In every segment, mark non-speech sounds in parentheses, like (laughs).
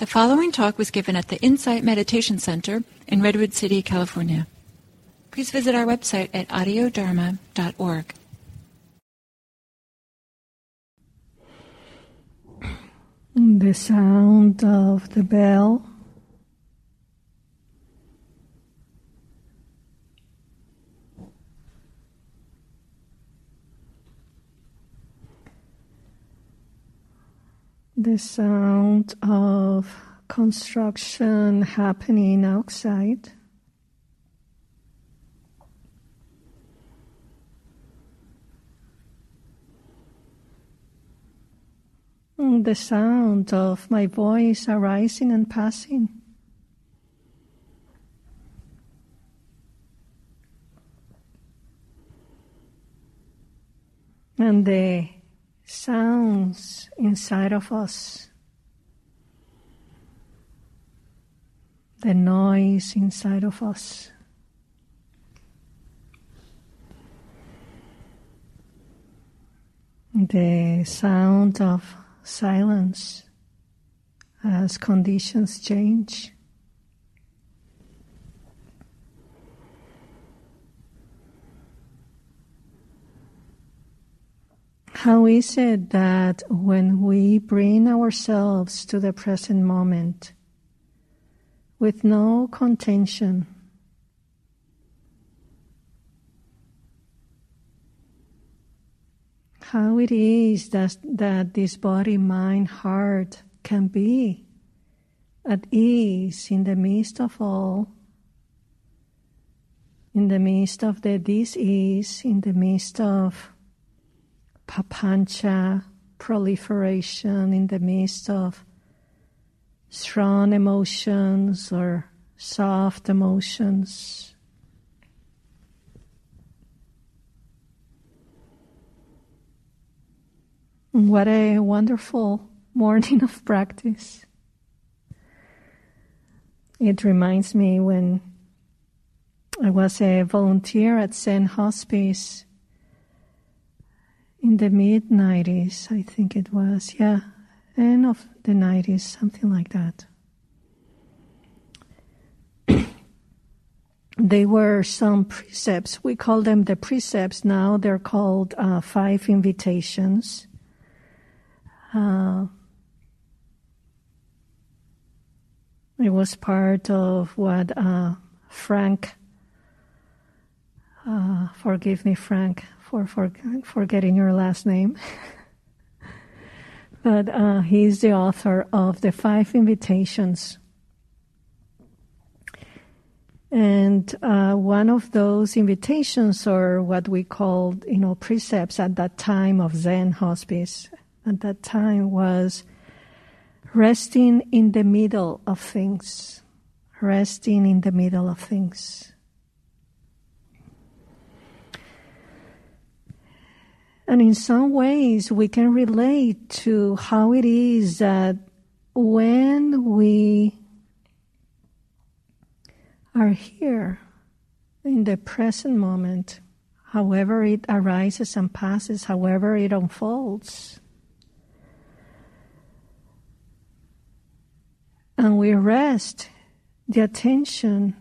The following talk was given at the Insight Meditation Center in Redwood City, California. Please visit our website at audiodharma.org. The sound of the bell. The sound of construction happening outside. Mm, the sound of my voice arising and passing. And the sounds inside of us, the noise inside of us. The sound of silence as conditions change. How is it that when we bring ourselves to the present moment with no contention, how it is that, that this body, mind, heart can be at ease in the midst of all, in the midst of the dis-ease, in the midst of papancha proliferation in the midst of strong emotions or soft emotions. What a wonderful morning of practice. It reminds me when I was a volunteer at Zen Hospice in the mid 90s, I think it was, yeah, end of the 90s, something like that. (clears throat) they were some precepts. We call them the precepts. Now they're called uh, five invitations. Uh, it was part of what uh, Frank, uh, forgive me, Frank, for, for forgetting your last name. (laughs) but uh, he's the author of the Five Invitations. And uh, one of those invitations, or what we called, you know, precepts at that time of Zen hospice, at that time was resting in the middle of things. Resting in the middle of things. And in some ways, we can relate to how it is that when we are here in the present moment, however it arises and passes, however it unfolds, and we rest the attention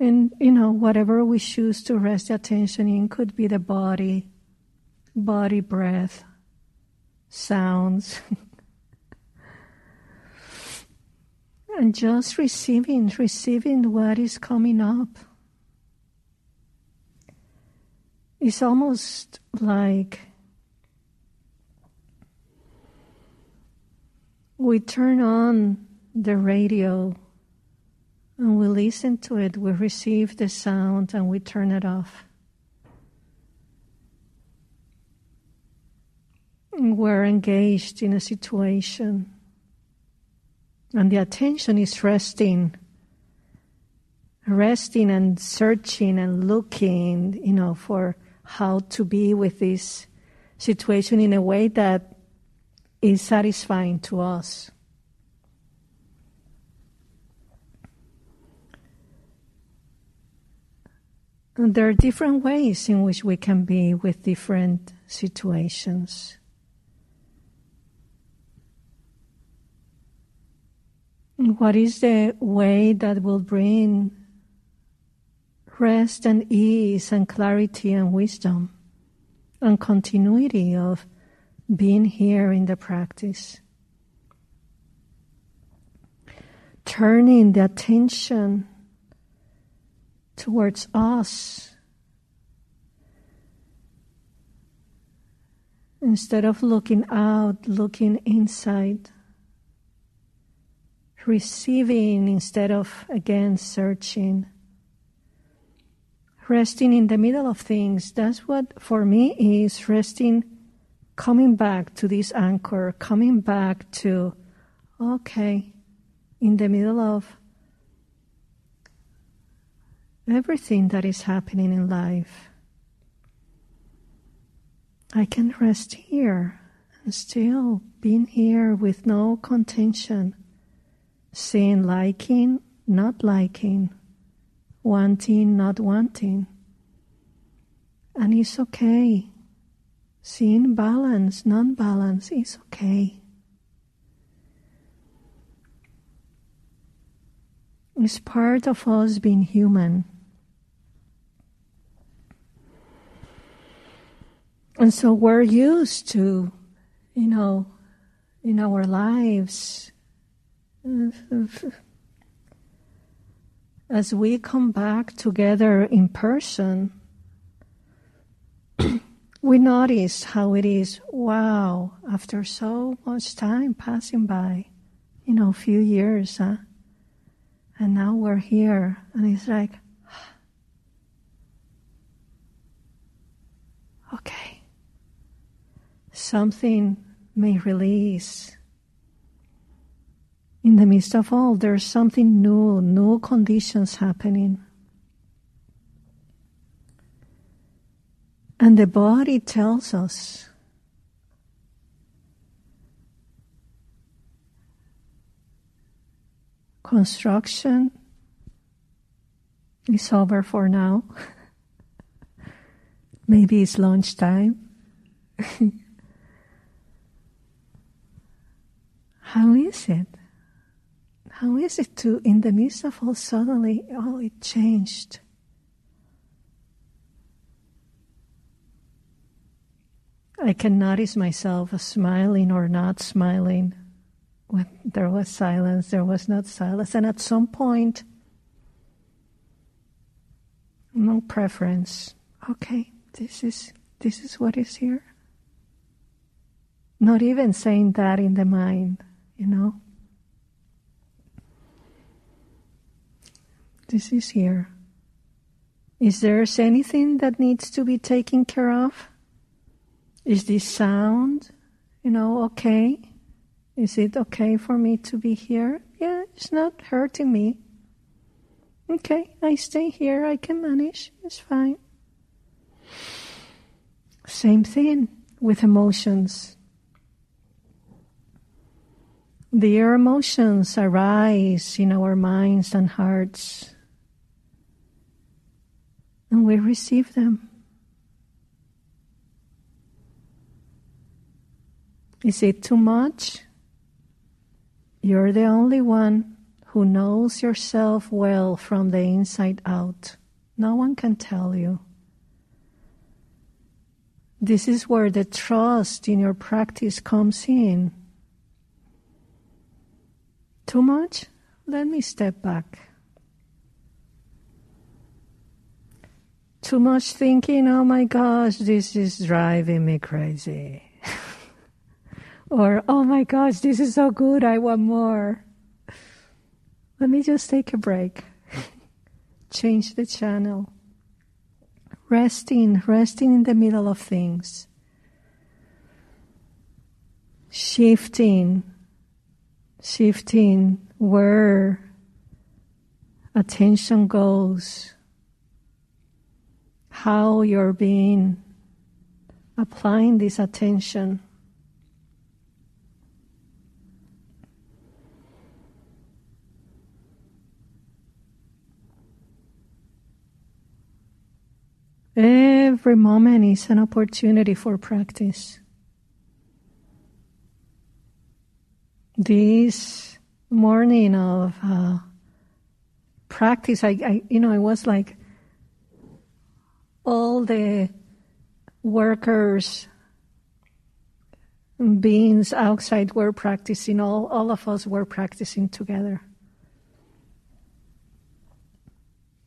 in, you know, whatever we choose to rest the attention in could be the body body breath, sounds, (laughs) and just receiving, receiving what is coming up. It's almost like we turn on the radio and we listen to it, we receive the sound and we turn it off. We're engaged in a situation and the attention is resting resting and searching and looking you know for how to be with this situation in a way that is satisfying to us. And there are different ways in which we can be with different situations What is the way that will bring rest and ease and clarity and wisdom and continuity of being here in the practice? Turning the attention towards us instead of looking out, looking inside, receiving instead of again searching, resting in the middle of things. That's what for me is resting, coming back to this anchor, coming back to, okay, in the middle of everything that is happening in life. I can rest here and still being here with no contention, seeing liking, not liking, wanting, not wanting. And it's okay. Seeing balance, non balance is okay. It's part of us being human. And so we're used to, you know, in our lives, (laughs) as we come back together in person, (clears throat) we notice how it is, wow, after so much time passing by, you know, a few years, huh? And now we're here, and it's like, (sighs) okay something may release. In the midst of all, there's something new, new conditions happening. And the body tells us construction is over for now. (laughs) Maybe it's lunchtime. (laughs) How is it? How is it to, in the midst of all, suddenly, oh, it changed? I can notice myself smiling or not smiling. When there was silence, there was not silence. And at some point, no preference. Okay, this is this is what is here. Not even saying that in the mind you know? This is here. Is there anything that needs to be taken care of? Is this sound, you know, okay? Is it okay for me to be here? Yeah, it's not hurting me. Okay, I stay here, I can manage, it's fine. Same thing with emotions. Their emotions arise in our minds and hearts, and we receive them. Is it too much? You're the only one who knows yourself well from the inside out. No one can tell you. This is where the trust in your practice comes in. Too much? Let me step back. Too much thinking, oh my gosh, this is driving me crazy. (laughs) or, oh my gosh, this is so good, I want more. Let me just take a break. (laughs) Change the channel. Resting, resting in the middle of things. Shifting shifting where attention goes, how you're being applying this attention. Every moment is an opportunity for practice. This morning of uh, practice, I, I, you know, it was like all the workers, beings outside were practicing. All, all of us were practicing together.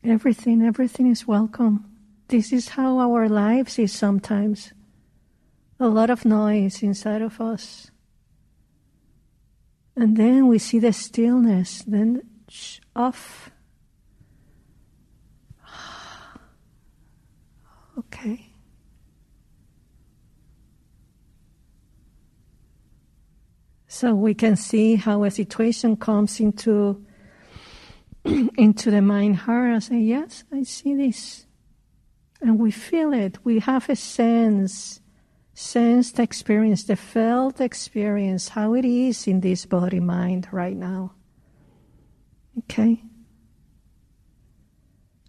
Everything, everything is welcome. This is how our lives is sometimes. A lot of noise inside of us. And then we see the stillness, then shh, off. Okay. So we can see how a situation comes into (clears throat) into the mind heart and say, Yes, I see this. And we feel it. We have a sense, sensed experience, the felt experience, how it is in this body mind right now. Okay?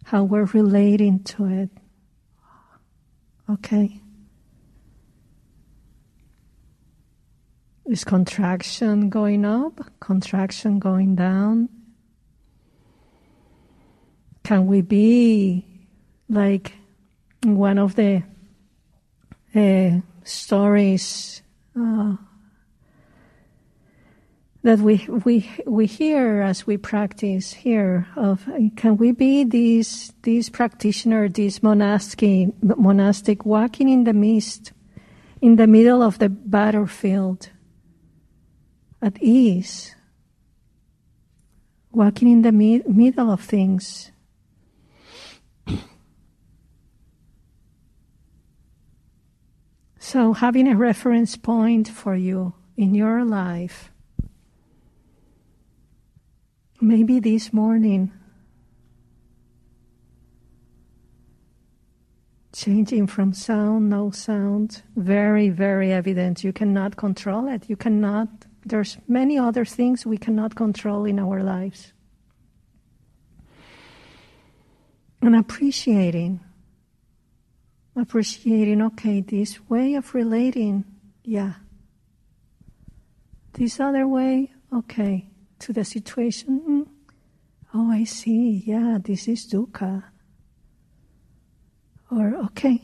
How we're relating to it. Okay? Is contraction going up? Contraction going down? Can we be like one of the uh, stories uh, that we we we hear as we practice here of can we be these these practitioner these monastic monastic walking in the mist in the middle of the battlefield at ease? Walking in the mi- middle of things. So, having a reference point for you in your life, maybe this morning, changing from sound, no sound, very, very evident. You cannot control it. You cannot, there's many other things we cannot control in our lives. And appreciating appreciating, okay, this way of relating, yeah. This other way, okay, to the situation, mm, oh, I see, yeah, this is dukkha. Or, okay,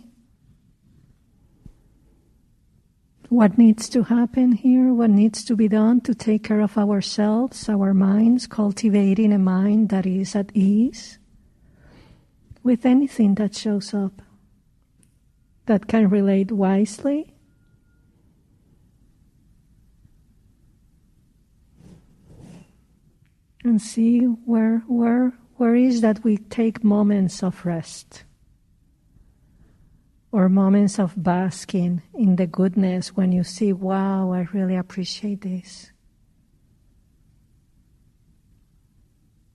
what needs to happen here, what needs to be done to take care of ourselves, our minds, cultivating a mind that is at ease with anything that shows up that can relate wisely. And see where where where is that we take moments of rest or moments of basking in the goodness when you see, wow, I really appreciate this.